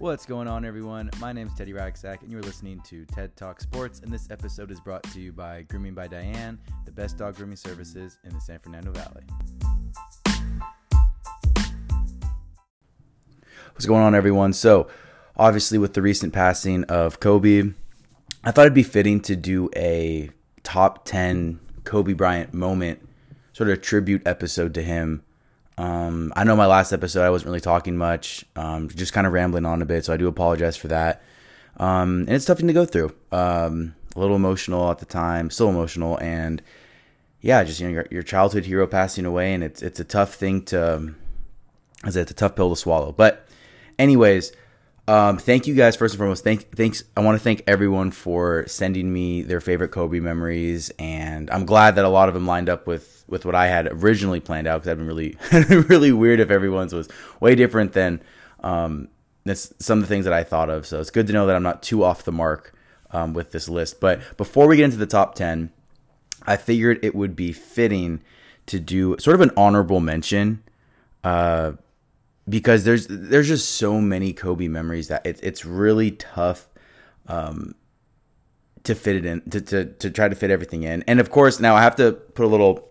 What's going on, everyone? My name is Teddy Racksack, and you're listening to TED Talk Sports. And this episode is brought to you by Grooming by Diane, the best dog grooming services in the San Fernando Valley. What's going on, everyone? So, obviously, with the recent passing of Kobe, I thought it'd be fitting to do a top 10 Kobe Bryant moment, sort of tribute episode to him. Um, I know my last episode I wasn't really talking much, um, just kind of rambling on a bit, so I do apologize for that. Um, and it's tough to go through. Um, a little emotional at the time, still emotional, and yeah, just you know your, your childhood hero passing away, and it's it's a tough thing to, as it's a tough pill to swallow. But, anyways, um, thank you guys first and foremost. Thank thanks. I want to thank everyone for sending me their favorite Kobe memories, and I'm glad that a lot of them lined up with with what I had originally planned out because I've been really really weird if everyone's was way different than um, some of the things that I thought of. So it's good to know that I'm not too off the mark um, with this list. But before we get into the top ten, I figured it would be fitting to do sort of an honorable mention. Uh, because there's there's just so many Kobe memories that it, it's really tough um, to fit it in to, to to try to fit everything in. And of course, now I have to put a little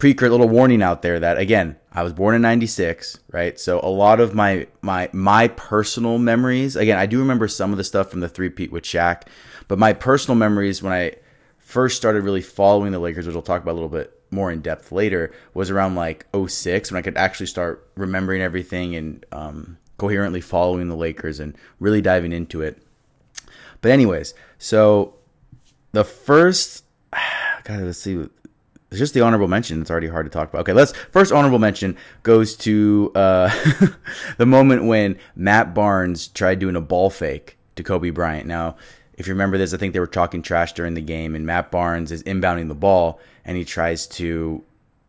pre crit little warning out there that again, I was born in 96, right? So a lot of my my my personal memories, again, I do remember some of the stuff from the three-peat with Shaq, but my personal memories when I first started really following the Lakers, which we'll talk about a little bit more in depth later, was around like 06 when I could actually start remembering everything and um, coherently following the Lakers and really diving into it. But anyways, so the first, God, let's see. It's just the honorable mention. It's already hard to talk about. Okay, let's first honorable mention goes to uh, the moment when Matt Barnes tried doing a ball fake to Kobe Bryant. Now, if you remember this, I think they were talking trash during the game, and Matt Barnes is inbounding the ball, and he tries to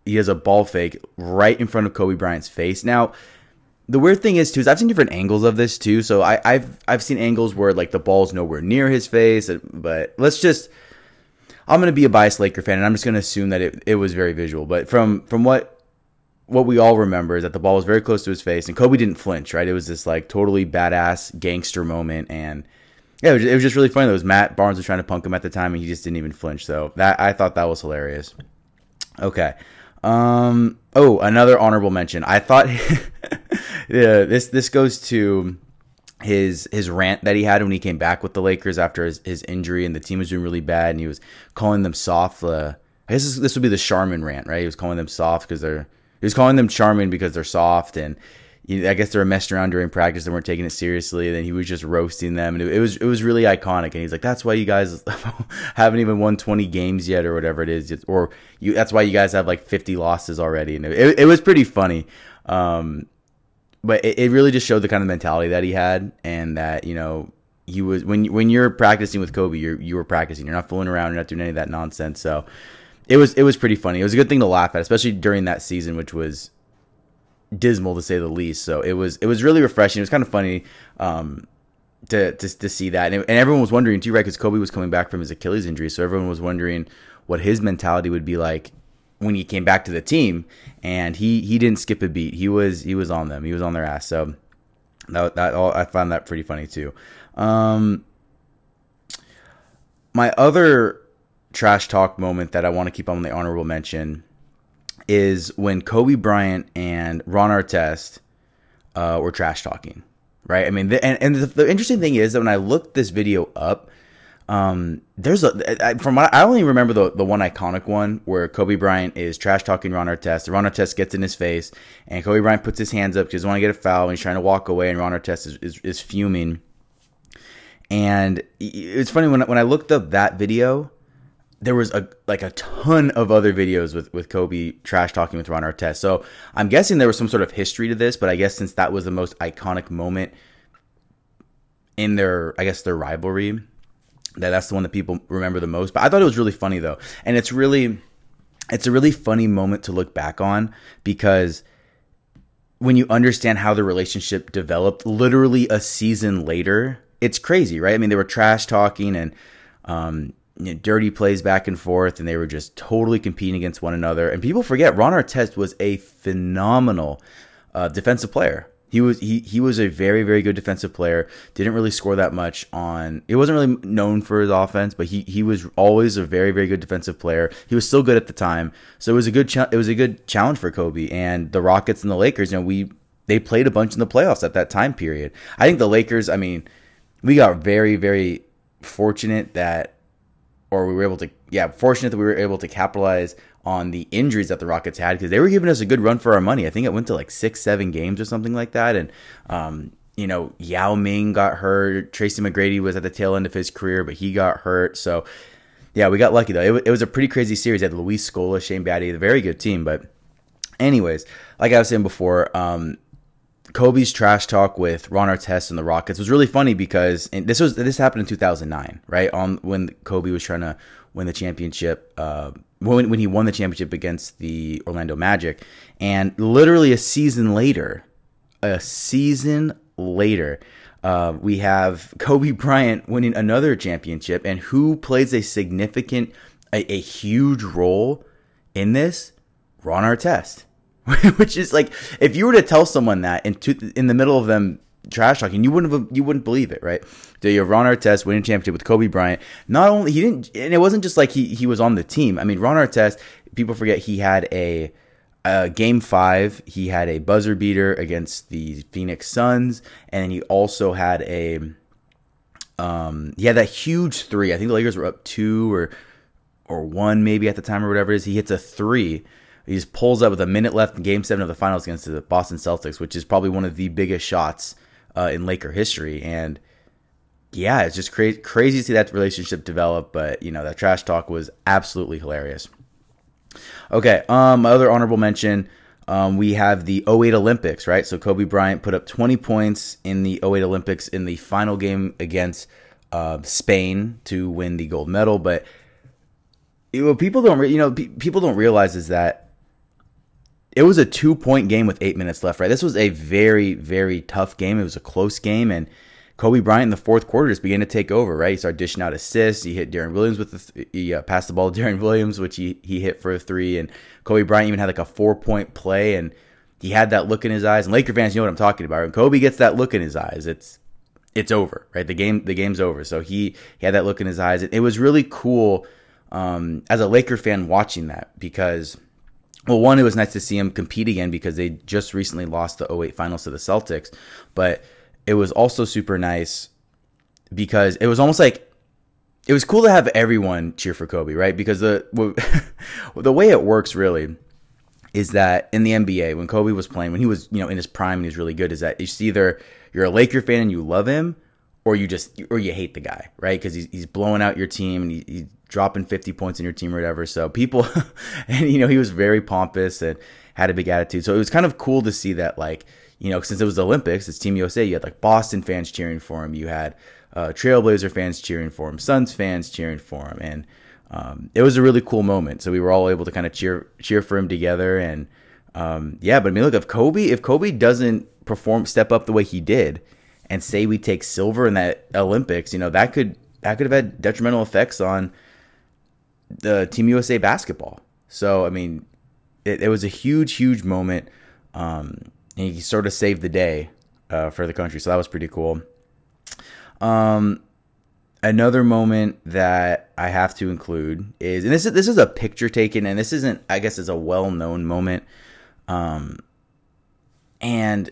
he does a ball fake right in front of Kobe Bryant's face. Now, the weird thing is too is I've seen different angles of this too. So I, have I've seen angles where like the ball's nowhere near his face, but let's just I'm gonna be a biased Laker fan, and I'm just gonna assume that it, it was very visual. But from from what what we all remember is that the ball was very close to his face, and Kobe didn't flinch. Right, it was this like totally badass gangster moment, and yeah, it was, it was just really funny. That was Matt Barnes was trying to punk him at the time, and he just didn't even flinch. So that I thought that was hilarious. Okay. Um. Oh, another honorable mention. I thought yeah, this this goes to his his rant that he had when he came back with the Lakers after his, his injury and the team was doing really bad and he was calling them soft. Uh, I guess this, this would be the Charmin rant, right? He was calling them soft because they're he was calling them Charmin because they're soft and I guess they were messing around during practice. They weren't taking it seriously. And then he was just roasting them, and it, it, was it was really iconic. And he's like, "That's why you guys haven't even won 20 games yet, or whatever it is, or you. That's why you guys have like 50 losses already." And it, it was pretty funny. Um, but it, it really just showed the kind of mentality that he had, and that you know he was when when you're practicing with Kobe, you're you were practicing. You're not fooling around. You're not doing any of that nonsense. So it was it was pretty funny. It was a good thing to laugh at, especially during that season, which was dismal to say the least. So it was it was really refreshing. It was kind of funny um, to, to to see that, and, and everyone was wondering too, right? Because Kobe was coming back from his Achilles injury, so everyone was wondering what his mentality would be like when he came back to the team. And he he didn't skip a beat. He was he was on them. He was on their ass. So that that all, I found that pretty funny too. Um, my other trash talk moment that I want to keep on the honorable mention is when Kobe Bryant and Ron Artest uh, were trash talking, right? I mean, the, and, and the, the, interesting thing is that when I looked this video up, um, there's a from what I only remember the the one iconic one where Kobe Bryant is trash talking Ron Artest. Ron Artest gets in his face, and Kobe Bryant puts his hands up because he doesn't want to get a foul, and he's trying to walk away, and Ron Artest is, is, is fuming. And it's funny when when I looked up that video, there was a like a ton of other videos with with Kobe trash talking with Ron Artest. So I'm guessing there was some sort of history to this, but I guess since that was the most iconic moment in their I guess their rivalry, that that's the one that people remember the most. But I thought it was really funny though, and it's really it's a really funny moment to look back on because when you understand how the relationship developed, literally a season later, it's crazy, right? I mean, they were trash talking and um, you know, dirty plays back and forth, and they were just totally competing against one another. And people forget Ron Artest was a phenomenal uh, defensive player. He was he he was a very very good defensive player. Didn't really score that much on. It wasn't really known for his offense, but he he was always a very very good defensive player. He was still good at the time, so it was a good it was a good challenge for Kobe and the Rockets and the Lakers. You know, we they played a bunch in the playoffs at that time period. I think the Lakers. I mean, we got very very fortunate that, or we were able to yeah fortunate that we were able to capitalize on the injuries that the Rockets had because they were giving us a good run for our money. I think it went to like six, seven games or something like that. And, um, you know, Yao Ming got hurt. Tracy McGrady was at the tail end of his career, but he got hurt. So, yeah, we got lucky though. It, it was a pretty crazy series. They had Luis Scola, Shane Battier, a very good team. But, anyways, like I was saying before, um, Kobe's trash talk with Ron Artest and the Rockets was really funny because this was this happened in 2009, right? On when Kobe was trying to win the championship. Uh, when, when he won the championship against the Orlando Magic. And literally a season later, a season later, uh, we have Kobe Bryant winning another championship. And who plays a significant, a, a huge role in this? Ron Artest. Which is like, if you were to tell someone that in, in the middle of them trash talking. You wouldn't have, you wouldn't believe it, right? Have Ron Artest winning championship with Kobe Bryant. Not only he didn't, and it wasn't just like he he was on the team. I mean, Ron Artest. People forget he had a, a game five. He had a buzzer beater against the Phoenix Suns, and he also had a um he had that huge three. I think the Lakers were up two or or one maybe at the time or whatever it is. He hits a three. He just pulls up with a minute left in Game Seven of the Finals against the Boston Celtics, which is probably one of the biggest shots uh, in Laker history. And yeah, it's just crazy, crazy to see that relationship develop. But you know, that trash talk was absolutely hilarious. Okay, um, my other honorable mention. Um, we have the 08 Olympics, right? So Kobe Bryant put up 20 points in the 08 Olympics in the final game against uh, Spain to win the gold medal. But what people don't, you know, people don't realize is that it was a two point game with eight minutes left, right? This was a very, very tough game. It was a close game, and Kobe Bryant in the fourth quarter just began to take over, right? He started dishing out assists. He hit Deron Williams with the, th- he uh, passed the ball to Deron Williams, which he, he hit for a three. And Kobe Bryant even had like a four point play, and he had that look in his eyes. And Laker fans, you know what I'm talking about. When Kobe gets that look in his eyes, it's it's over, right? The game the game's over. So he, he had that look in his eyes. It, it was really cool um, as a Laker fan watching that because – well, one, it was nice to see him compete again because they just recently lost the 08 finals to the Celtics. But it was also super nice because it was almost like it was cool to have everyone cheer for Kobe, right? Because the the way it works really is that in the NBA when Kobe was playing, when he was you know in his prime and he was really good, is that it's either you're a Laker fan and you love him, or you just or you hate the guy, right? Because he's he's blowing out your team and he, he's dropping 50 points in your team or whatever. So people, and you know, he was very pompous and had a big attitude. So it was kind of cool to see that, like, you know, since it was the Olympics, it's Team USA, you had like Boston fans cheering for him, you had uh, Trailblazer fans cheering for him, Suns fans cheering for him, and um, it was a really cool moment. So we were all able to kind of cheer cheer for him together, and um, yeah. But I mean, look, if Kobe if Kobe doesn't perform step up the way he did, and say we take silver in that Olympics, you know, that could that could have had detrimental effects on the Team USA basketball. So I mean, it, it was a huge, huge moment. Um, and he sort of saved the day uh, for the country, so that was pretty cool. Um, another moment that I have to include is, and this is this is a picture taken, and this isn't, I guess, is a well known moment. Um, and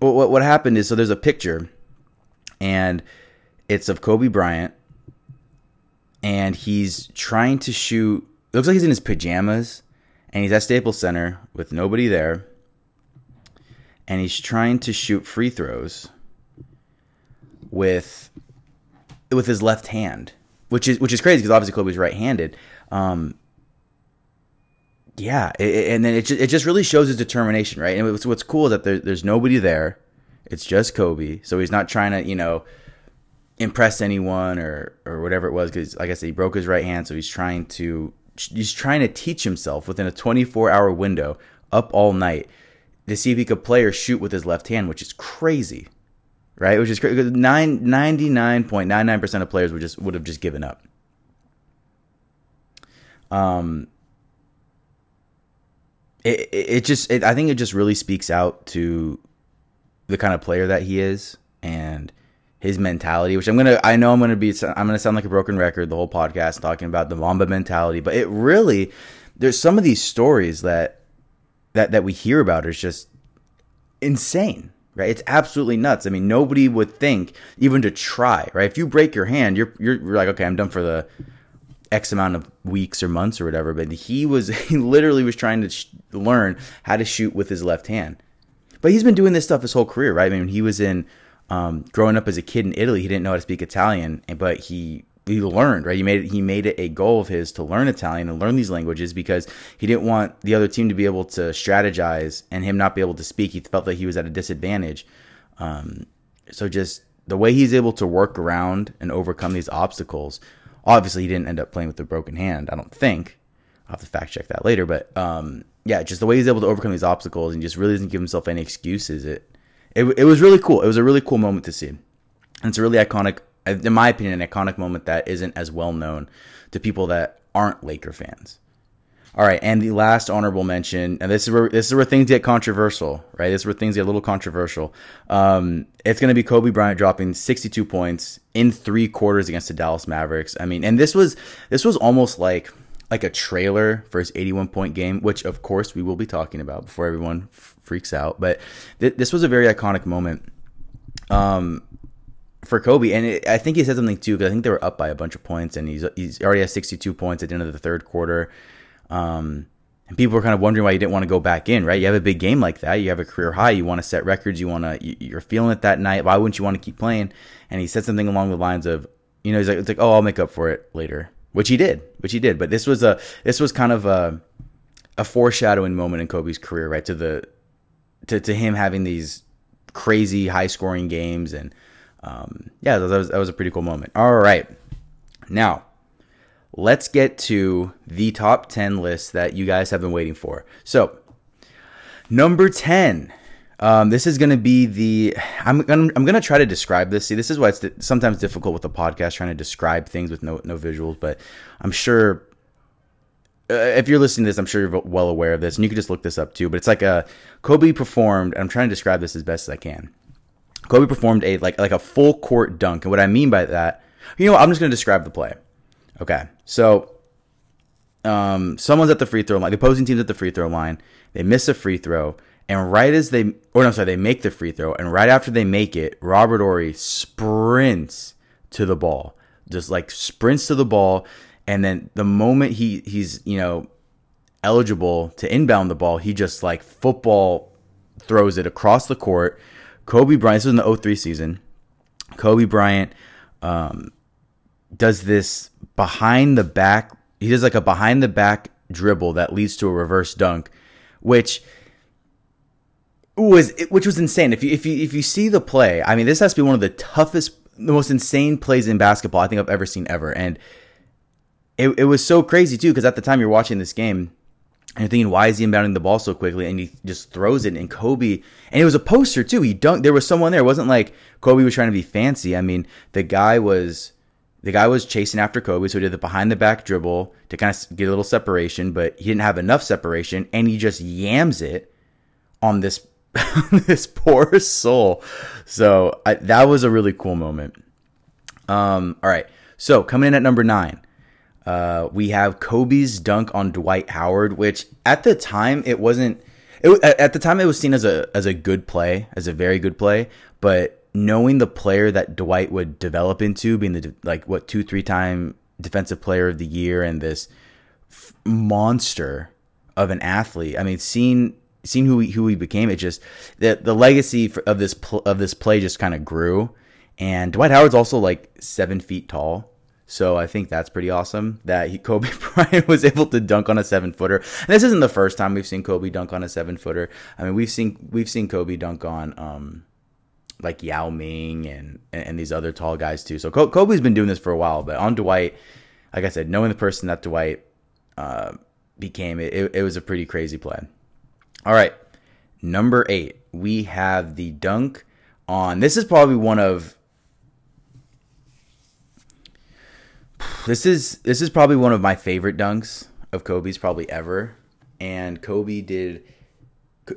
what what happened is, so there's a picture, and it's of Kobe Bryant and he's trying to shoot. It looks like he's in his pajamas, and he's at Staples Center with nobody there, and he's trying to shoot free throws with with his left hand, which is which is crazy because obviously Kobe's right-handed. Um, yeah, and then it just, it just really shows his determination, right? And what's, cool is that there, there's nobody there. It's just Kobe, so he's not trying to, you know, impress anyone or or whatever it was because like I said he broke his right hand so he's trying to he's trying to teach himself within a 24 hour window up all night to see if he could play or shoot with his left hand which is crazy right which is crazy because 99.99% of players would just would have just given up um it, it, just it, I think it just really speaks out to the kind of player that he is and his mentality, which I'm gonna, I know I'm gonna be, I'm gonna sound like a broken record the whole podcast talking about the Mamba mentality, but it really, there's some of these stories that that that we hear about is just insane, right? It's absolutely nuts. I mean, nobody would think even to try, right? If you break your hand, you're you're, you're like, okay, I'm done for the X amount of weeks or months or whatever. But he was, he literally was trying to sh- learn how to shoot with his left hand. But he's been doing this stuff his whole career, right? I mean, he was in um, growing up as a kid in Italy, he didn't know how to speak Italian, but he he learned right. He made it, he made it a goal of his to learn Italian and learn these languages because he didn't want the other team to be able to strategize and him not be able to speak. He felt that he was at a disadvantage. Um, so just the way he's able to work around and overcome these obstacles. Obviously, he didn't end up playing with a broken hand. I don't think. I'll have to fact check that later, but um, yeah, just the way he's able to overcome these obstacles and just really doesn't give himself any excuses. It it, it was really cool. It was a really cool moment to see. And it's a really iconic, in my opinion, an iconic moment that isn't as well known to people that aren't Laker fans. All right, and the last honorable mention, and this is where this is where things get controversial, right? This is where things get a little controversial. Um, it's going to be Kobe Bryant dropping 62 points in three quarters against the Dallas Mavericks. I mean, and this was this was almost like like a trailer for his 81 point game, which of course we will be talking about before everyone f- freaks out. But th- this was a very iconic moment um, for Kobe, and it, I think he said something too because I think they were up by a bunch of points, and he's he's already has 62 points at the end of the third quarter. Um, and people were kind of wondering why you didn't want to go back in, right? You have a big game like that, you have a career high, you want to set records, you want to, you're feeling it that night. Why wouldn't you want to keep playing? And he said something along the lines of, you know, he's like, it's like, oh, I'll make up for it later which he did, which he did. But this was a this was kind of a a foreshadowing moment in Kobe's career, right? To the to to him having these crazy high scoring games, and um, yeah, that was that was a pretty cool moment. All right, now let's get to the top ten list that you guys have been waiting for. So number ten um, this is going to be the I'm I'm gonna try to describe this. See, this is why it's sometimes difficult with the podcast trying to describe things with no no visuals. But I'm sure uh, if you're listening to this, I'm sure you're well aware of this, and you can just look this up too. But it's like a Kobe performed. I'm trying to describe this as best as I can. Kobe performed a like like a full court dunk, and what I mean by that, you know, what, I'm just going to describe the play. Okay, so um, someone's at the free throw line. The opposing team's at the free throw line. They miss a free throw. And right as they, or no, sorry, they make the free throw, and right after they make it, Robert Horry sprints to the ball, just like sprints to the ball, and then the moment he he's you know eligible to inbound the ball, he just like football throws it across the court. Kobe Bryant, this was in the 03 season. Kobe Bryant um, does this behind the back. He does like a behind the back dribble that leads to a reverse dunk, which was which was insane. If you if you if you see the play, I mean, this has to be one of the toughest, the most insane plays in basketball I think I've ever seen ever, and it it was so crazy too because at the time you're watching this game. And you're thinking, why is he inbounding the ball so quickly? And he just throws it. And Kobe, and it was a poster too. He dunked. There was someone there. It wasn't like Kobe was trying to be fancy. I mean, the guy was, the guy was chasing after Kobe, so he did the behind the back dribble to kind of get a little separation, but he didn't have enough separation, and he just yams it on this this poor soul. So I, that was a really cool moment. Um, all right. So coming in at number nine, uh, we have Kobe's dunk on Dwight Howard, which at the time it wasn't. It, at the time it was seen as a as a good play, as a very good play. But knowing the player that Dwight would develop into, being the like what two three time defensive player of the year and this f- monster of an athlete. I mean, seeing seeing who he, who he became, it just the the legacy of this pl- of this play just kind of grew. And Dwight Howard's also like seven feet tall, so I think that's pretty awesome that he, Kobe Bryant was able to dunk on a seven footer. And this isn't the first time we've seen Kobe dunk on a seven footer. I mean, we've seen we've seen Kobe dunk on um, like Yao Ming and and these other tall guys too. So Kobe's been doing this for a while, but on Dwight, like I said, knowing the person that Dwight uh, became, it, it was a pretty crazy play. All right. Number eight, we have the dunk on. This is probably one of. This is this is probably one of my favorite dunks of Kobe's probably ever, and Kobe did.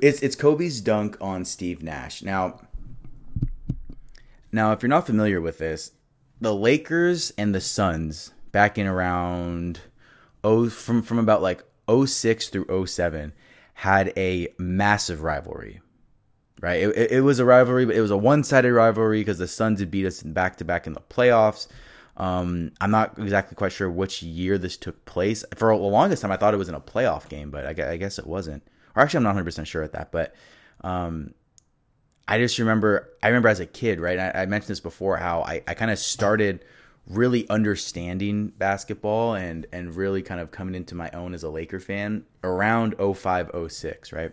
It's it's Kobe's dunk on Steve Nash. Now, Now, if you're not familiar with this, the Lakers and the Suns back in around oh from from about like 06 through 07 had a massive rivalry. Right? It, it, was a rivalry, but it was a one-sided rivalry because the Suns had beat us back to back in the playoffs. Um, I'm not exactly quite sure which year this took place. For the longest time, I thought it was in a playoff game, but I, I guess it wasn't. Or actually, I'm not 100 percent sure at that. But um, I just remember, I remember as a kid, right? I, I mentioned this before how I, I kind of started really understanding basketball and and really kind of coming into my own as a Laker fan around 05 06, right?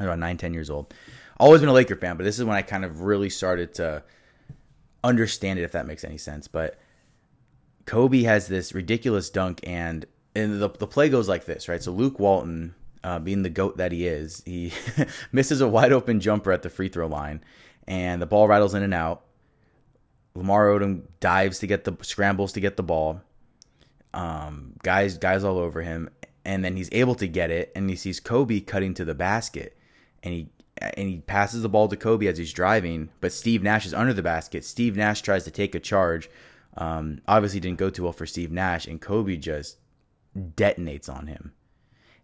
Around 9 10 years old. Always been a Laker fan, but this is when I kind of really started to understand it if that makes any sense. But Kobe has this ridiculous dunk and and the the play goes like this, right? So Luke Walton uh, being the goat that he is, he misses a wide open jumper at the free throw line, and the ball rattles in and out. Lamar Odom dives to get the scrambles to get the ball. Um, guys, guys all over him, and then he's able to get it, and he sees Kobe cutting to the basket, and he and he passes the ball to Kobe as he's driving, but Steve Nash is under the basket. Steve Nash tries to take a charge. Um, obviously, didn't go too well for Steve Nash, and Kobe just detonates on him.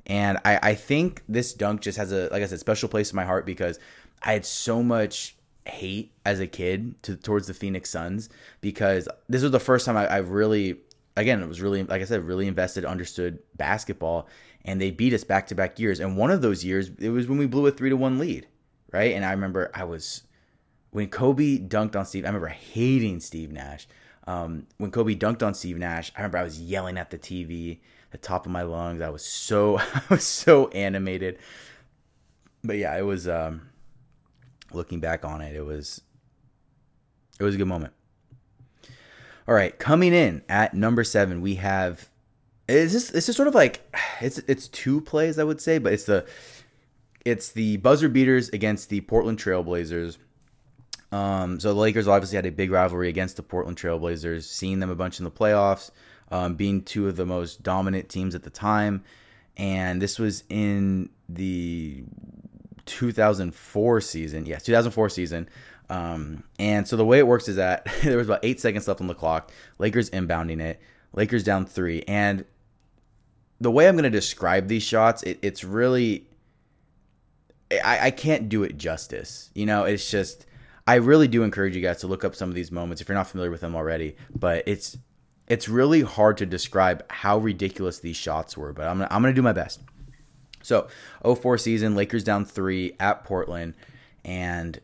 And I, I think this dunk just has a, like I said, special place in my heart because I had so much hate as a kid to, towards the Phoenix Suns because this was the first time I, I really, again, it was really, like I said, really invested, understood basketball, and they beat us back to back years. And one of those years, it was when we blew a three to one lead, right? And I remember I was when Kobe dunked on Steve. I remember hating Steve Nash. Um, when Kobe dunked on Steve Nash, I remember I was yelling at the TV the top of my lungs. I was so I was so animated. But yeah, it was um looking back on it, it was it was a good moment. All right, coming in at number 7, we have is this this is sort of like it's it's two plays I would say, but it's the it's the buzzer beaters against the Portland Trailblazers. Um, so the Lakers obviously had a big rivalry against the Portland Trailblazers, seeing them a bunch in the playoffs um, being two of the most dominant teams at the time. And this was in the 2004 season. Yes, 2004 season. Um, and so the way it works is that there was about eight seconds left on the clock. Lakers inbounding it. Lakers down three. And the way I'm going to describe these shots, it, it's really. I, I can't do it justice. You know, it's just. I really do encourage you guys to look up some of these moments if you're not familiar with them already. But it's it's really hard to describe how ridiculous these shots were, but I'm gonna, I'm gonna do my best. So, 04 season, Lakers down three at Portland, and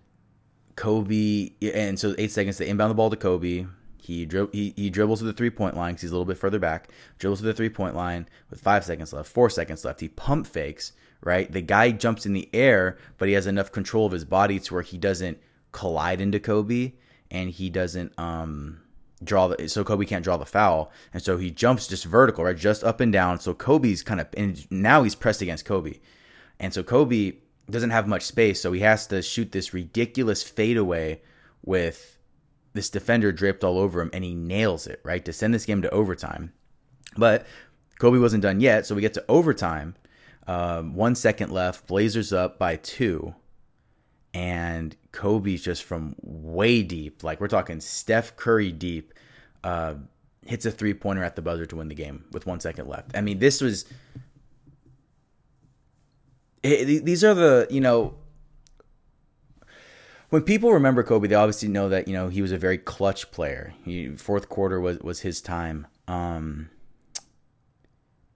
Kobe, and so eight seconds they inbound the ball to Kobe. He, dri- he, he dribbles to the three point line because he's a little bit further back. Dribbles to the three point line with five seconds left, four seconds left. He pump fakes, right? The guy jumps in the air, but he has enough control of his body to where he doesn't collide into Kobe and he doesn't um draw the so Kobe can't draw the foul, and so he jumps just vertical, right, just up and down. So Kobe's kind of and now he's pressed against Kobe, and so Kobe doesn't have much space, so he has to shoot this ridiculous fadeaway with this defender draped all over him, and he nails it right? To send this game to overtime. But Kobe wasn't done yet, so we get to overtime. Um, one second left, Blazers up by two, and Kobe's just from way deep, like we're talking Steph Curry deep, uh, hits a three pointer at the buzzer to win the game with one second left. I mean, this was. It, these are the you know when people remember Kobe, they obviously know that you know he was a very clutch player. He, fourth quarter was was his time, um,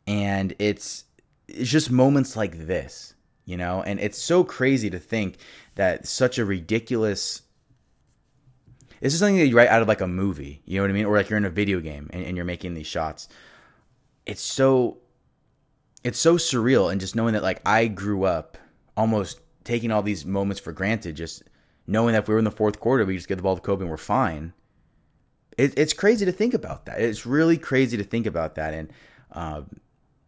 and it's it's just moments like this, you know, and it's so crazy to think that such a ridiculous this is something that you write out of like a movie you know what i mean? Or like you're in a video game and, and you're making these shots. It's so it's so surreal and just knowing that like i grew up almost taking all these moments for granted just knowing that if we were in the fourth quarter we just get the ball to kobe and we're fine. It, it's crazy to think about that. It's really crazy to think about that. And um,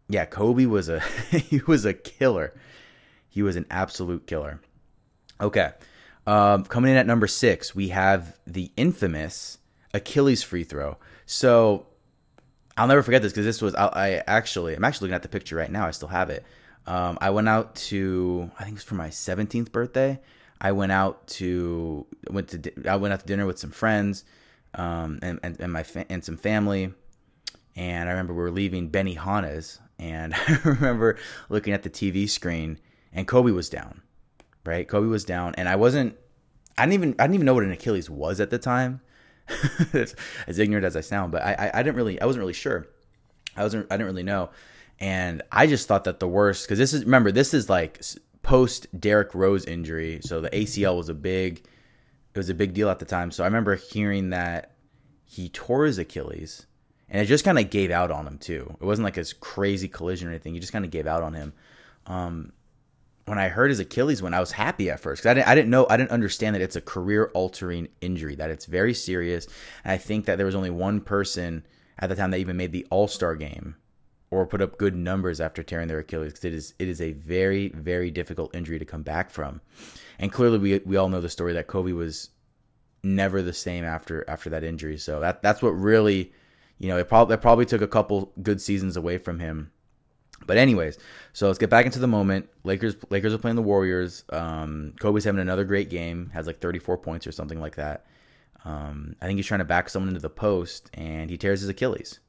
yeah kobe was a he was a killer he was an absolute killer Okay. Um, coming in at number six, we have the infamous Achilles free throw. So I'll never forget this because this was I, I, actually I'm actually looking at the picture right now. I still have it. Um, I went out to I think it was for my 17th birthday. I went out to went to I went out to dinner with some friends, um, and, and and my fa- and some family, and I remember we were leaving Benihana's, and I remember looking at the TV screen, and Kobe was down, right? Kobe was down, and I wasn't. I didn't even I didn't even know what an Achilles was at the time, as ignorant as I sound. But I, I I didn't really I wasn't really sure. I wasn't I didn't really know, and I just thought that the worst because this is remember this is like post Derrick Rose injury, so the ACL was a big it was a big deal at the time. So I remember hearing that he tore his Achilles and it just kind of gave out on him too. It wasn't like a crazy collision or anything. He just kind of gave out on him. Um, when I heard his Achilles went, I was happy at first because I didn't, I didn't know, I didn't understand that it's a career altering injury, that it's very serious. And I think that there was only one person at the time that even made the All Star game or put up good numbers after tearing their Achilles because it is it is a very very difficult injury to come back from. And clearly, we we all know the story that Kobe was never the same after after that injury. So that that's what really you know, it probably it probably took a couple good seasons away from him. But anyways, so let's get back into the moment. Lakers Lakers are playing the Warriors. Um, Kobe's having another great game. Has like 34 points or something like that. Um, I think he's trying to back someone into the post, and he tears his Achilles.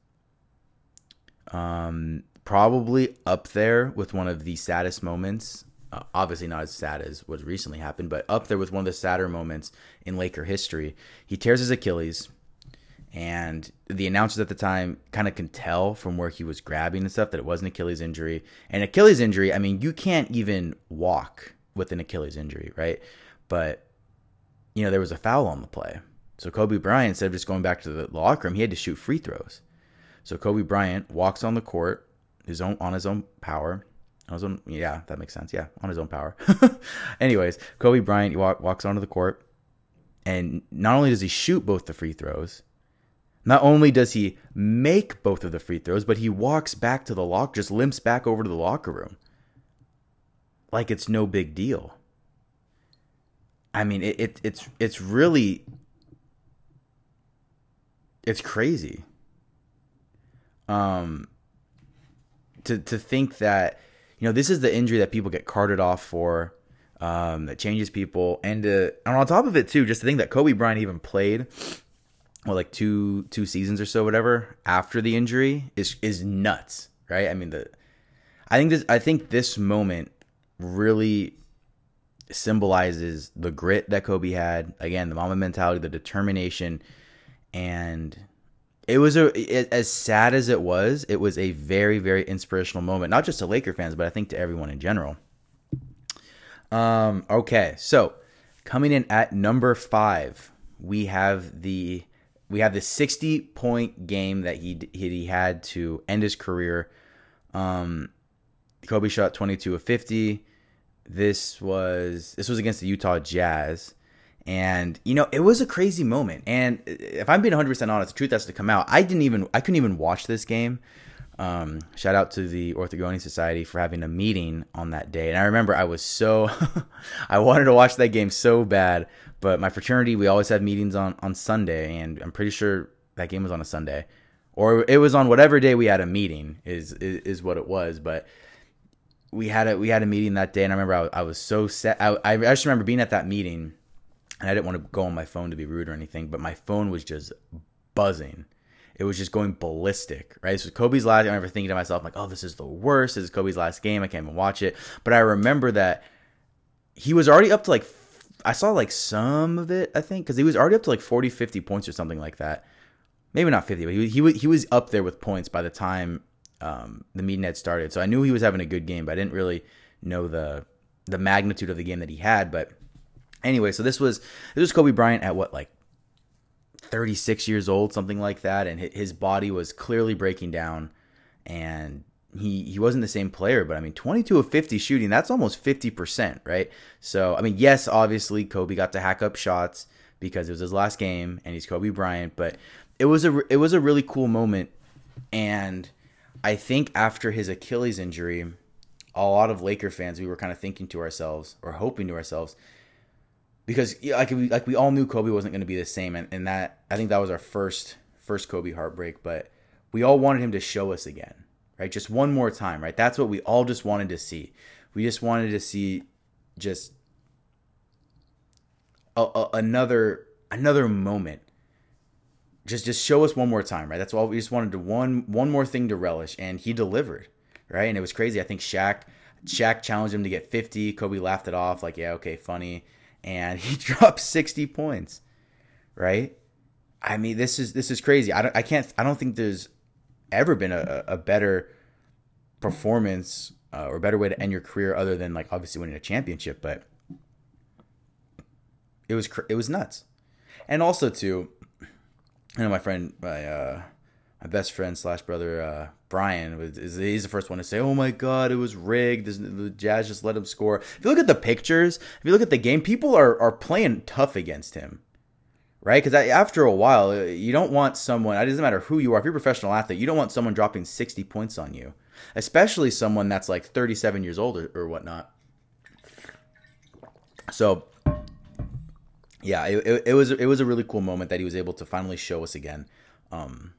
Um, probably up there with one of the saddest moments. Uh, obviously, not as sad as what recently happened, but up there with one of the sadder moments in Laker history. He tears his Achilles and the announcers at the time kind of can tell from where he was grabbing and stuff that it was an Achilles injury. And Achilles injury, I mean, you can't even walk with an Achilles injury, right? But you know, there was a foul on the play. So Kobe Bryant, instead of just going back to the locker room, he had to shoot free throws. So Kobe Bryant walks on the court, his own on his own power. On his own, yeah, that makes sense. Yeah, on his own power. Anyways, Kobe Bryant walk, walks onto the court, and not only does he shoot both the free throws, not only does he make both of the free throws, but he walks back to the lock, just limps back over to the locker room. Like it's no big deal. I mean, it, it it's it's really it's crazy. Um to to think that you know this is the injury that people get carted off for um, that changes people and uh, and on top of it too just to think that Kobe Bryant even played well, like two two seasons or so, whatever, after the injury is is nuts, right? I mean, the I think this I think this moment really symbolizes the grit that Kobe had. Again, the Mamba mentality, the determination, and it was a it, as sad as it was. It was a very very inspirational moment, not just to Laker fans, but I think to everyone in general. Um. Okay, so coming in at number five, we have the we have the 60 point game that he he had to end his career. Um, Kobe shot 22 of 50. This was this was against the Utah Jazz. And you know, it was a crazy moment. And if I'm being 100% honest, the truth has to come out. I didn't even I couldn't even watch this game. Um, shout out to the Orthogony Society for having a meeting on that day. And I remember I was so I wanted to watch that game so bad, but my fraternity, we always have meetings on on Sunday, and I'm pretty sure that game was on a Sunday, or it was on whatever day we had a meeting. Is is, is what it was, but. We had a we had a meeting that day, and I remember I was, I was so sad. I, I just remember being at that meeting, and I didn't want to go on my phone to be rude or anything, but my phone was just buzzing. It was just going ballistic, right? This was Kobe's last. I remember thinking to myself, like, "Oh, this is the worst. This is Kobe's last game. I can't even watch it." But I remember that he was already up to like I saw like some of it, I think, because he was already up to like 40, 50 points or something like that. Maybe not 50, but he, he, he was up there with points by the time um, the meeting had started. So I knew he was having a good game, but I didn't really know the the magnitude of the game that he had. But anyway, so this was this was Kobe Bryant at what like 36 years old, something like that, and his body was clearly breaking down, and he he wasn't the same player, but I mean, 22 of 50 shooting, that's almost 50%, right? So, I mean, yes, obviously Kobe got to hack up shots because it was his last game and he's Kobe Bryant, but it was a it was a really cool moment and I think after his Achilles injury, a lot of Laker fans we were kind of thinking to ourselves or hoping to ourselves because like we like we all knew Kobe wasn't going to be the same and, and that I think that was our first first Kobe heartbreak, but we all wanted him to show us again right? Just one more time, right? That's what we all just wanted to see. We just wanted to see just a, a, another another moment. Just just show us one more time, right? That's all we just wanted to one one more thing to relish, and he delivered, right? And it was crazy. I think Shaq Shaq challenged him to get 50. Kobe laughed it off, like, yeah, okay, funny. And he dropped 60 points, right? I mean, this is this is crazy. I don't, I can't, I don't think there's ever been a, a better performance uh, or better way to end your career other than like obviously winning a championship. But it was it was nuts, and also too, I know my friend, my uh, my best friend slash brother uh, Brian is, he's the first one to say, "Oh my God, it was rigged. The Jazz just let him score." If you look at the pictures, if you look at the game, people are are playing tough against him, right? Because after a while, you don't want someone. It doesn't matter who you are. If you're a professional athlete, you don't want someone dropping sixty points on you, especially someone that's like thirty seven years old or, or whatnot. So yeah, it, it, it, was it was a really cool moment that he was able to finally show us again, um,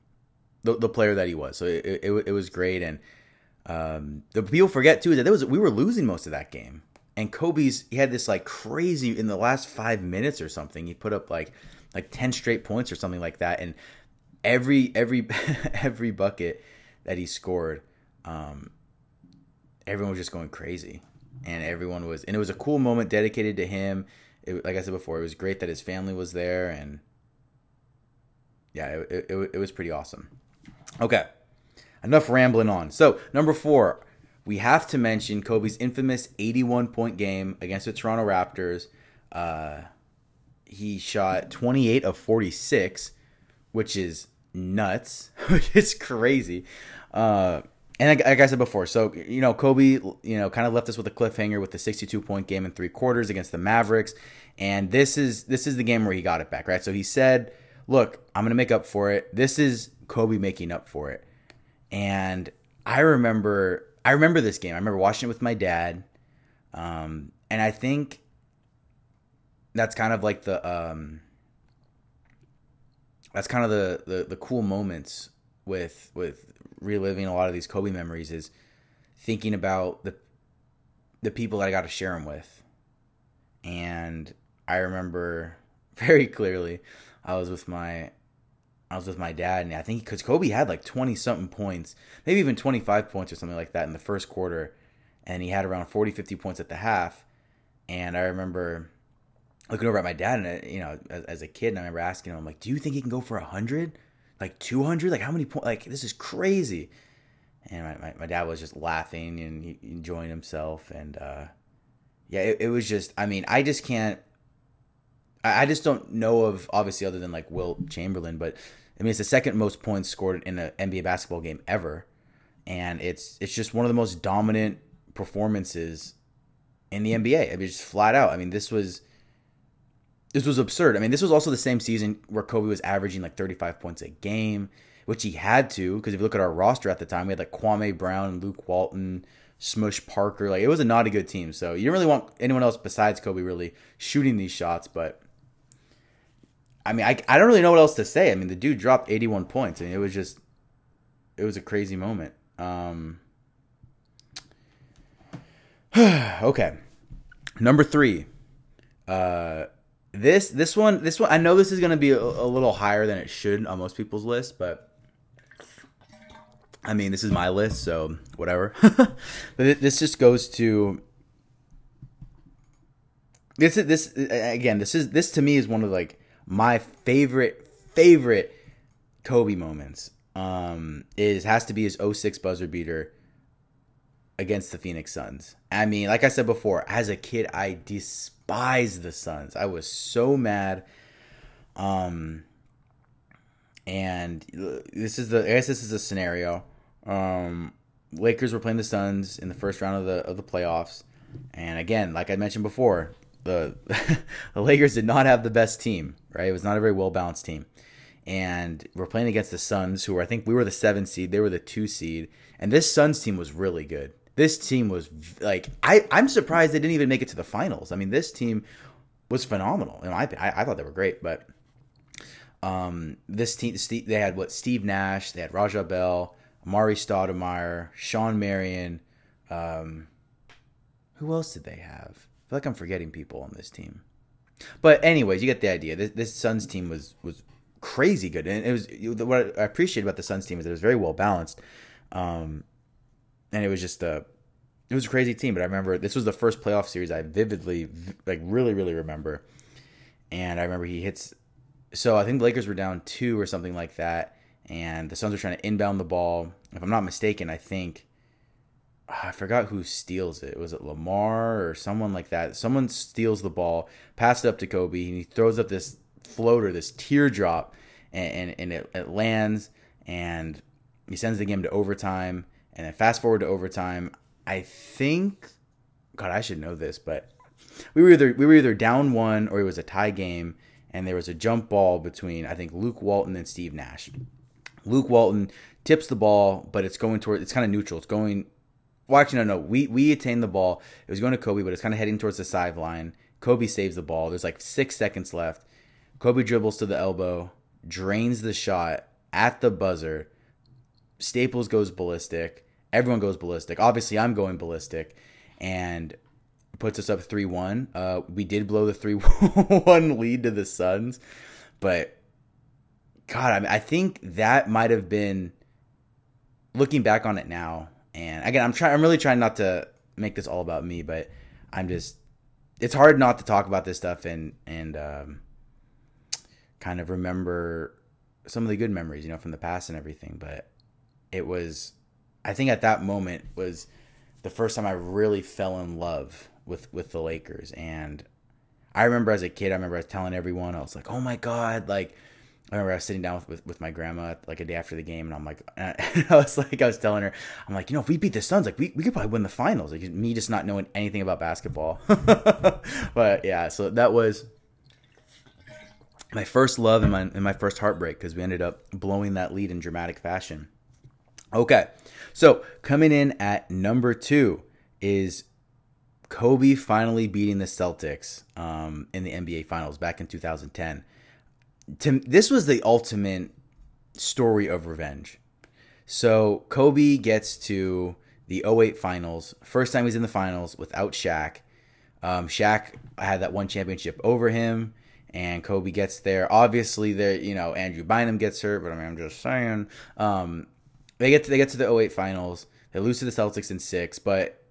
the the player that he was. So it it, it was great, and um, the people forget too that there was we were losing most of that game, and Kobe's he had this like crazy in the last five minutes or something. He put up like like ten straight points or something like that, and every every every bucket that he scored, um, everyone was just going crazy, and everyone was, and it was a cool moment dedicated to him it, like I said before, it was great that his family was there, and yeah, it, it, it was pretty awesome. Okay, enough rambling on. So number four, we have to mention Kobe's infamous 81 point game against the Toronto Raptors. Uh, he shot 28 of 46, which is nuts, which is crazy. Uh, and like, like, I said before, so you know, Kobe, you know, kind of left us with a cliffhanger with the 62 point game in three quarters against the Mavericks, and this is this is the game where he got it back, right? So he said, "Look, I'm gonna make up for it. This is Kobe making up for it." And I remember, I remember this game. I remember watching it with my dad, um, and I think that's kind of like the um, that's kind of the, the the cool moments with with reliving a lot of these Kobe memories is thinking about the the people that I got to share them with. And I remember very clearly I was with my I was with my dad and I think cuz Kobe had like 20 something points, maybe even 25 points or something like that in the first quarter and he had around 40 50 points at the half and I remember looking over at my dad and you know as, as a kid and I remember asking him I'm like, "Do you think he can go for a 100?" like 200 like how many points like this is crazy. And my, my, my, dad was just laughing and enjoying himself and uh, yeah it, it, was just i mean i just can't I, I just don't know of obviously other than like Wilt chamberlain but i mean it's the second most points scored in an nba basketball game ever and it's it's just one of the most dominant performances in the nba i mean just flat out. I mean this was this was absurd. I mean, this was also the same season where Kobe was averaging like 35 points a game, which he had to because if you look at our roster at the time, we had like Kwame Brown, Luke Walton, Smush Parker. Like it was a not a good team. So you don't really want anyone else besides Kobe really shooting these shots. But I mean, I, I don't really know what else to say. I mean, the dude dropped 81 points. I mean, it was just it was a crazy moment. Um, okay, number three. Uh, this this one this one I know this is gonna be a, a little higher than it should on most people's list, but I mean this is my list, so whatever. but this just goes to this is this again. This is this to me is one of like my favorite favorite Kobe moments. Um, is has to be his 06 buzzer beater against the Phoenix Suns. I mean, like I said before, as a kid, I despised the Suns. I was so mad. Um, and this is the I guess this is a scenario. Um, Lakers were playing the Suns in the first round of the of the playoffs, and again, like I mentioned before, the the Lakers did not have the best team. Right, it was not a very well balanced team, and we're playing against the Suns, who were, I think we were the seven seed, they were the two seed, and this Suns team was really good this team was like I I'm surprised they didn't even make it to the finals. I mean, this team was phenomenal. And I I, I thought they were great, but um, this team they had what Steve Nash, they had Raja Bell, Amar'e Stoudemire, Shawn Marion. Um, who else did they have? I feel like I'm forgetting people on this team. But anyways, you get the idea. This, this Suns team was was crazy good, and it was what I appreciate about the Suns team is it was very well balanced, um, and it was just a it was a crazy team. But I remember this was the first playoff series I vividly, like, really, really remember, and I remember he hits. So I think the Lakers were down two or something like that, and the Suns were trying to inbound the ball. If I'm not mistaken, I think ah, I forgot who steals it. Was it Lamar or someone like that? Someone steals the ball, passes it up to Kobe, and he throws up this floater, this teardrop, and, and, and it, it lands, and he sends the game to overtime. And then fast forward to overtime, I think, God, I should know this, but we were either we were either down one or it was a tie game, and there was a jump ball between I think Luke Walton and Steve Nash. Luke Walton tips the ball, but it's going toward it's kind of neutral. It's going well, actually, no, no. We we attained the ball. It was going to Kobe, but it's kind of heading towards the sideline. Kobe saves the ball. There's like six seconds left. Kobe dribbles to the elbow, drains the shot at the buzzer. Staples goes ballistic. Everyone goes ballistic. Obviously, I'm going ballistic, and puts us up three one. Uh, we did blow the three one lead to the Suns, but God, I, mean, I think that might have been. Looking back on it now, and again, I'm trying. I'm really trying not to make this all about me, but I'm just. It's hard not to talk about this stuff and and um, kind of remember some of the good memories, you know, from the past and everything. But it was, I think, at that moment was the first time I really fell in love with with the Lakers. And I remember as a kid, I remember I was telling everyone, I was like, "Oh my god!" Like I remember I was sitting down with, with, with, my grandma like a day after the game, and I'm like, and I was like, I was telling her, I'm like, you know, if we beat the Suns, like we, we could probably win the finals. Like me just not knowing anything about basketball, but yeah, so that was my first love and my and my first heartbreak because we ended up blowing that lead in dramatic fashion. Okay, so coming in at number two is Kobe finally beating the Celtics um, in the NBA Finals back in 2010 to this was the ultimate story of revenge. So Kobe gets to the 08 finals. First time he's in the finals without Shaq. Um, Shaq had that one championship over him, and Kobe gets there. Obviously, there you know Andrew Bynum gets hurt, but I mean I'm just saying. Um, they get to, they get to the 08 finals. They lose to the Celtics in six, but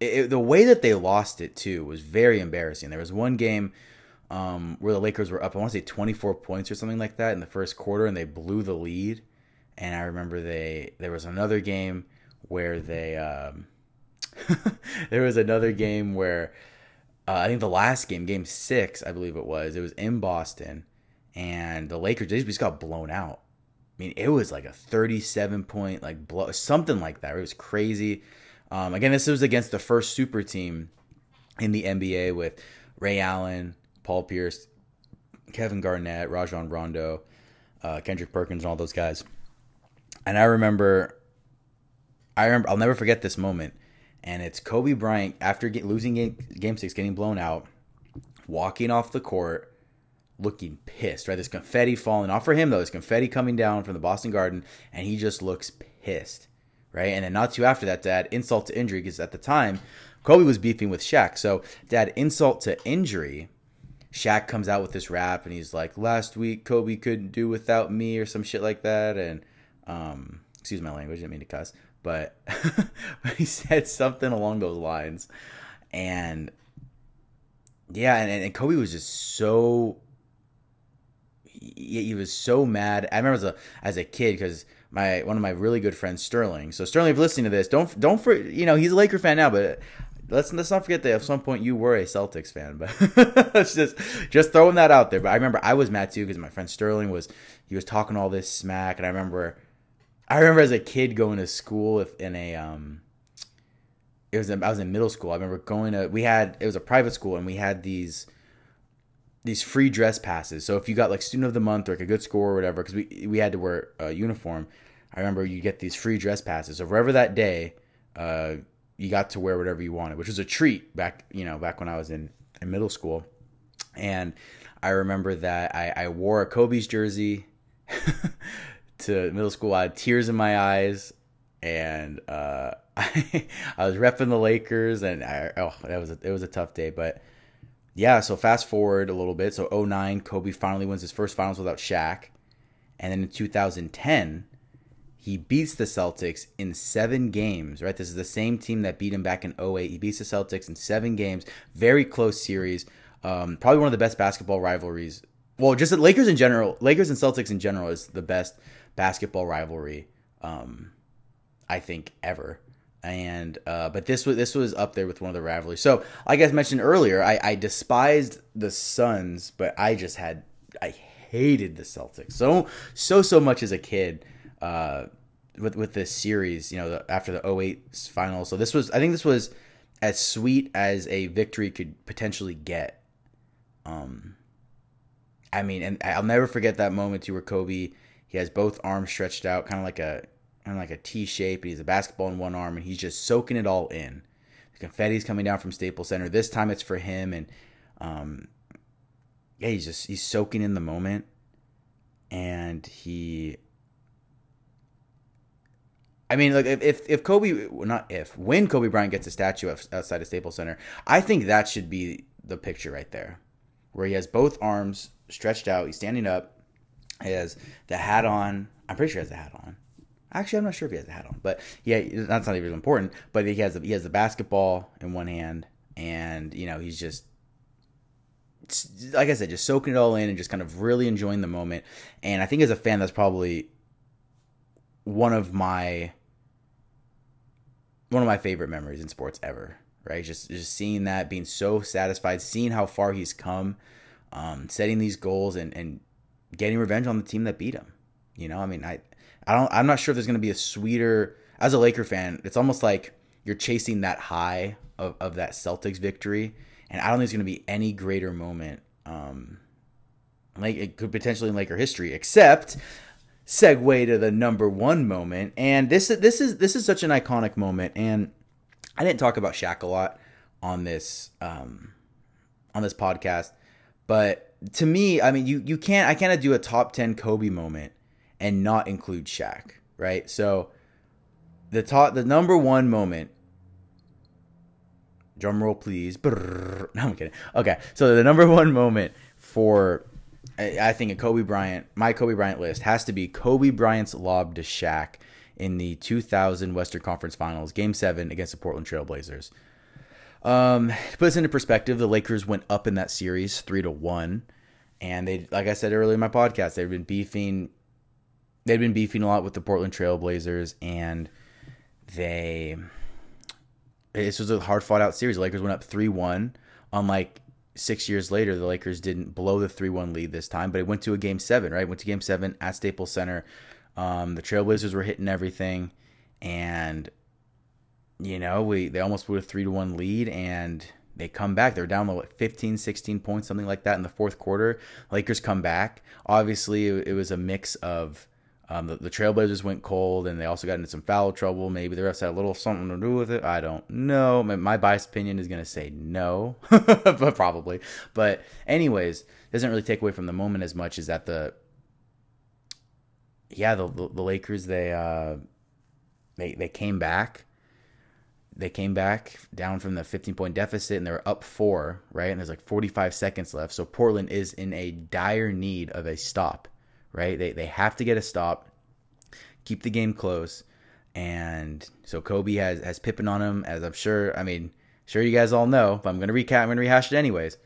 it, it, the way that they lost it too was very embarrassing. There was one game um, where the Lakers were up, I want to say 24 points or something like that in the first quarter, and they blew the lead. And I remember they there was another game where they um, there was another game where uh, I think the last game, game six, I believe it was, it was in Boston, and the Lakers they just got blown out. I mean, it was like a 37 point like blow, something like that. It was crazy. Um, again, this was against the first super team in the NBA with Ray Allen, Paul Pierce, Kevin Garnett, Rajon Rondo, uh, Kendrick Perkins, and all those guys. And I remember, I remember, I'll never forget this moment. And it's Kobe Bryant after get, losing game, game six, getting blown out, walking off the court, looking pissed. Right, there's confetti falling off for him though. There's confetti coming down from the Boston Garden, and he just looks pissed. Right, and then not too after that, Dad insult to injury, because at the time Kobe was beefing with Shaq. So Dad insult to injury, Shaq comes out with this rap and he's like, "Last week Kobe couldn't do without me" or some shit like that. And um, excuse my language, I didn't mean to cuss, but he said something along those lines. And yeah, and, and Kobe was just so he, he was so mad. I remember as a as a kid because my one of my really good friends Sterling. So Sterling, if you're listening to this, don't don't for you know he's a Laker fan now, but let's let's not forget that at some point you were a Celtics fan, but just just throwing that out there. But I remember I was mad too because my friend Sterling was he was talking all this smack, and I remember I remember as a kid going to school if, in a um it was I was in middle school. I remember going to we had it was a private school and we had these these free dress passes. So if you got like student of the month or like a good score or whatever, because we we had to wear a uniform. I remember you get these free dress passes. So wherever that day, uh, you got to wear whatever you wanted, which was a treat back, you know, back when I was in, in middle school. And I remember that I, I wore a Kobe's jersey to middle school. I had tears in my eyes, and uh, I, I was repping the Lakers, and I, oh, that was a, it was a tough day. But yeah, so fast forward a little bit. So 09, Kobe finally wins his first finals without Shaq. And then in 2010, he beats the Celtics in seven games, right? This is the same team that beat him back in 08. He beats the Celtics in seven games. Very close series. Um, probably one of the best basketball rivalries. Well, just the Lakers in general, Lakers and Celtics in general is the best basketball rivalry, um, I think, ever and uh, but this was this was up there with one of the rivalries. So, like I mentioned earlier, I, I despised the Suns, but I just had I hated the Celtics so so so much as a kid. Uh, with with this series, you know, the, after the 08 final. So this was I think this was as sweet as a victory could potentially get. Um, I mean, and I'll never forget that moment too, where Kobe he has both arms stretched out, kind of like a like a T shape. He's a basketball in one arm, and he's just soaking it all in. The confetti's coming down from Staples Center. This time it's for him, and um, yeah, he's just he's soaking in the moment, and he. I mean, like if if Kobe, not if when Kobe Bryant gets a statue outside of Staples Center, I think that should be the picture right there, where he has both arms stretched out. He's standing up. He has the hat on. I'm pretty sure he has the hat on. Actually, I'm not sure if he has a hat on, but yeah, that's not even important. But he has the, he has the basketball in one hand, and you know he's just like I said, just soaking it all in and just kind of really enjoying the moment. And I think as a fan, that's probably one of my one of my favorite memories in sports ever. Right, just just seeing that, being so satisfied, seeing how far he's come, um, setting these goals, and and getting revenge on the team that beat him. You know, I mean, I I don't. I'm not sure if there's going to be a sweeter. As a Laker fan, it's almost like you're chasing that high of, of that Celtics victory, and I don't think going to be any greater moment. Um, like it could potentially in Laker history, except segue to the number one moment, and this this is this is such an iconic moment, and I didn't talk about Shaq a lot on this um, on this podcast, but to me, I mean, you you can't I can't do a top ten Kobe moment and not include Shaq, right? So the top, the number one moment. Drum roll, please. Brrr. No, I'm kidding. Okay, so the number one moment for I think a Kobe Bryant, my Kobe Bryant list has to be Kobe Bryant's lob to Shaq in the 2000 Western Conference Finals, Game Seven against the Portland Trailblazers. Um, to put this into perspective, the Lakers went up in that series three to one, and they, like I said earlier in my podcast, they've been beefing they'd been beefing a lot with the Portland Trailblazers, and they this was a hard fought out series. The Lakers went up three one. Unlike six years later, the Lakers didn't blow the three one lead this time, but it went to a game seven. Right, went to game seven at Staples Center. Um, the Trailblazers were hitting everything, and you know we they almost put a three to one lead, and they come back. They're down like 15, 16 points, something like that in the fourth quarter. Lakers come back. Obviously, it, it was a mix of um, the, the, Trailblazers went cold, and they also got into some foul trouble. Maybe the refs had a little something to do with it. I don't know. My, my biased opinion is going to say no, but probably. But anyways, doesn't really take away from the moment as much as that the yeah the the, the Lakers they uh they they came back. They came back down from the 15 point deficit and they were up four, right? And there's like 45 seconds left. So Portland is in a dire need of a stop right? They, they have to get a stop, keep the game close. And so Kobe has, has Pippen on him, as I'm sure, I mean, sure you guys all know, but I'm going to recap, I'm going to rehash it anyways.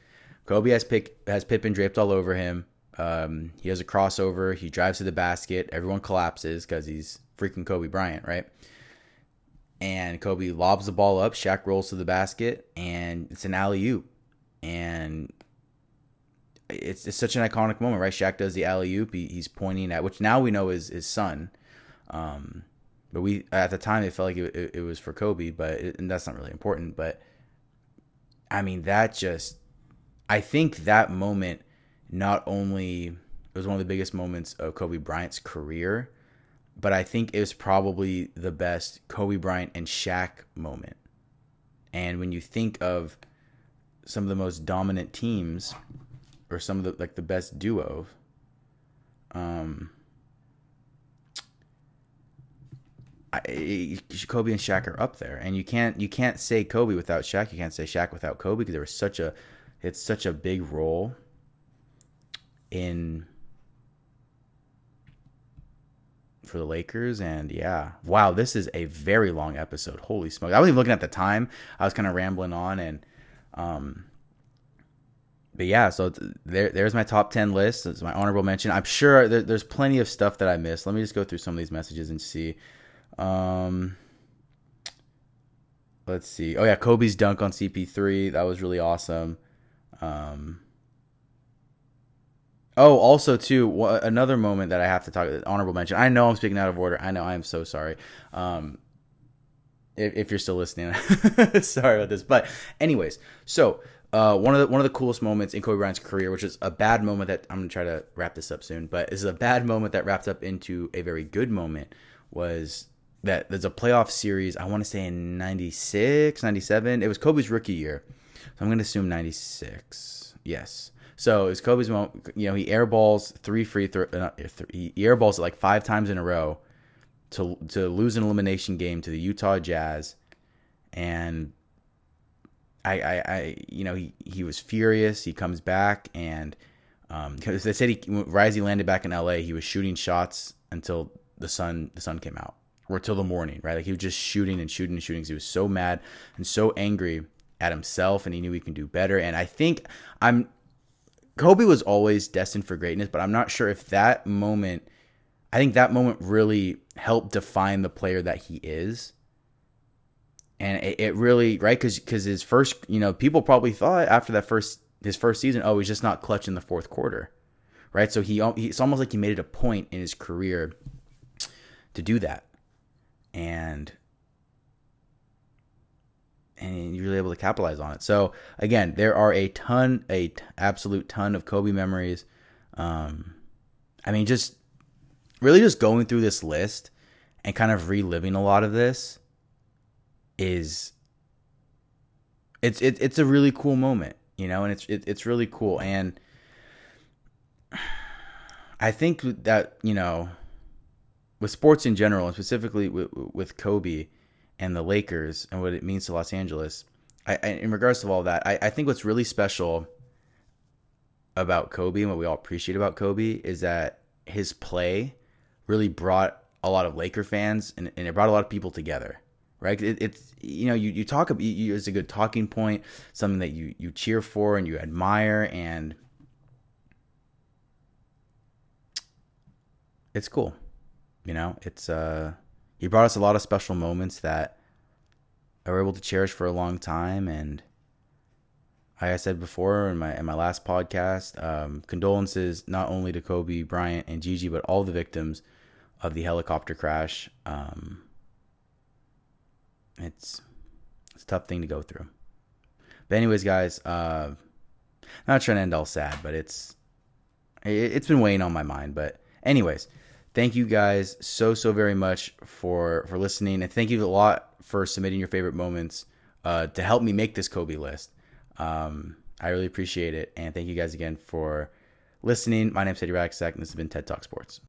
Kobe has, pick, has Pippen draped all over him. Um, he has a crossover. He drives to the basket. Everyone collapses because he's freaking Kobe Bryant, right? And Kobe lobs the ball up. Shaq rolls to the basket, and it's an alley oop. And it's, it's such an iconic moment, right? Shaq does the alley oop. He, he's pointing at which now we know is his son. Um, but we at the time it felt like it, it, it was for Kobe, but it, and that's not really important. But I mean, that just I think that moment not only it was one of the biggest moments of Kobe Bryant's career, but I think it was probably the best Kobe Bryant and Shaq moment. And when you think of some of the most dominant teams or some of the like the best duo. Um, I, Kobe and Shaq are up there, and you can't you can't say Kobe without Shaq. You can't say Shaq without Kobe because there was such a it's such a big role in for the Lakers. And yeah, wow, this is a very long episode. Holy smoke! I was even looking at the time. I was kind of rambling on, and um, but yeah, so there, there's my top 10 list. It's my honorable mention. I'm sure there, there's plenty of stuff that I missed. Let me just go through some of these messages and see. Um, let's see. Oh, yeah, Kobe's dunk on CP3. That was really awesome. Um, oh, also, too, another moment that I have to talk about honorable mention. I know I'm speaking out of order. I know I am so sorry. Um, if, if you're still listening, sorry about this. But, anyways, so uh, one of the one of the coolest moments in Kobe Bryant's career, which is a bad moment that I'm gonna try to wrap this up soon, but is a bad moment that wrapped up into a very good moment was that there's a playoff series. I want to say in 96, 97. It was Kobe's rookie year, so I'm gonna assume 96. Yes. So it's Kobe's moment. You know, he airballs three free throw. Uh, he airballs it like five times in a row to to lose an elimination game to the Utah Jazz, and I, I, I, you know, he, he was furious. He comes back and um, they said he Risey landed back in LA. He was shooting shots until the sun the sun came out, or till the morning, right? Like he was just shooting and shooting and shooting. He was so mad and so angry at himself, and he knew he can do better. And I think I'm Kobe was always destined for greatness, but I'm not sure if that moment. I think that moment really helped define the player that he is and it, it really right because because his first you know people probably thought after that first his first season oh he's just not clutch in the fourth quarter right? So he, it's almost like he made it a point in his career to do that. And and you're really able to capitalize on it. So again there are a ton a t- absolute ton of kobe memories. Um i mean just really just going through this list and kind of reliving a lot of this is it's it, it's a really cool moment, you know, and it's it, it's really cool. And I think that, you know, with sports in general and specifically with, with Kobe and the Lakers and what it means to Los Angeles, I, I in regards to all that, I, I think what's really special about Kobe and what we all appreciate about Kobe is that his play really brought a lot of Laker fans and, and it brought a lot of people together right? It, it's you know you you talk about you, it's a good talking point, something that you you cheer for and you admire, and it's cool. You know, it's uh, he brought us a lot of special moments that I were able to cherish for a long time, and like I said before in my in my last podcast, um, condolences not only to Kobe Bryant and Gigi, but all the victims of the helicopter crash. Um, it's it's a tough thing to go through. But anyways, guys, uh, not trying to end all sad, but it's it, it's been weighing on my mind. But anyways, thank you guys so so very much for for listening, and thank you a lot for submitting your favorite moments uh, to help me make this Kobe list. Um, I really appreciate it, and thank you guys again for listening. My name is Eddie Raxack, and this has been TED Talk Sports.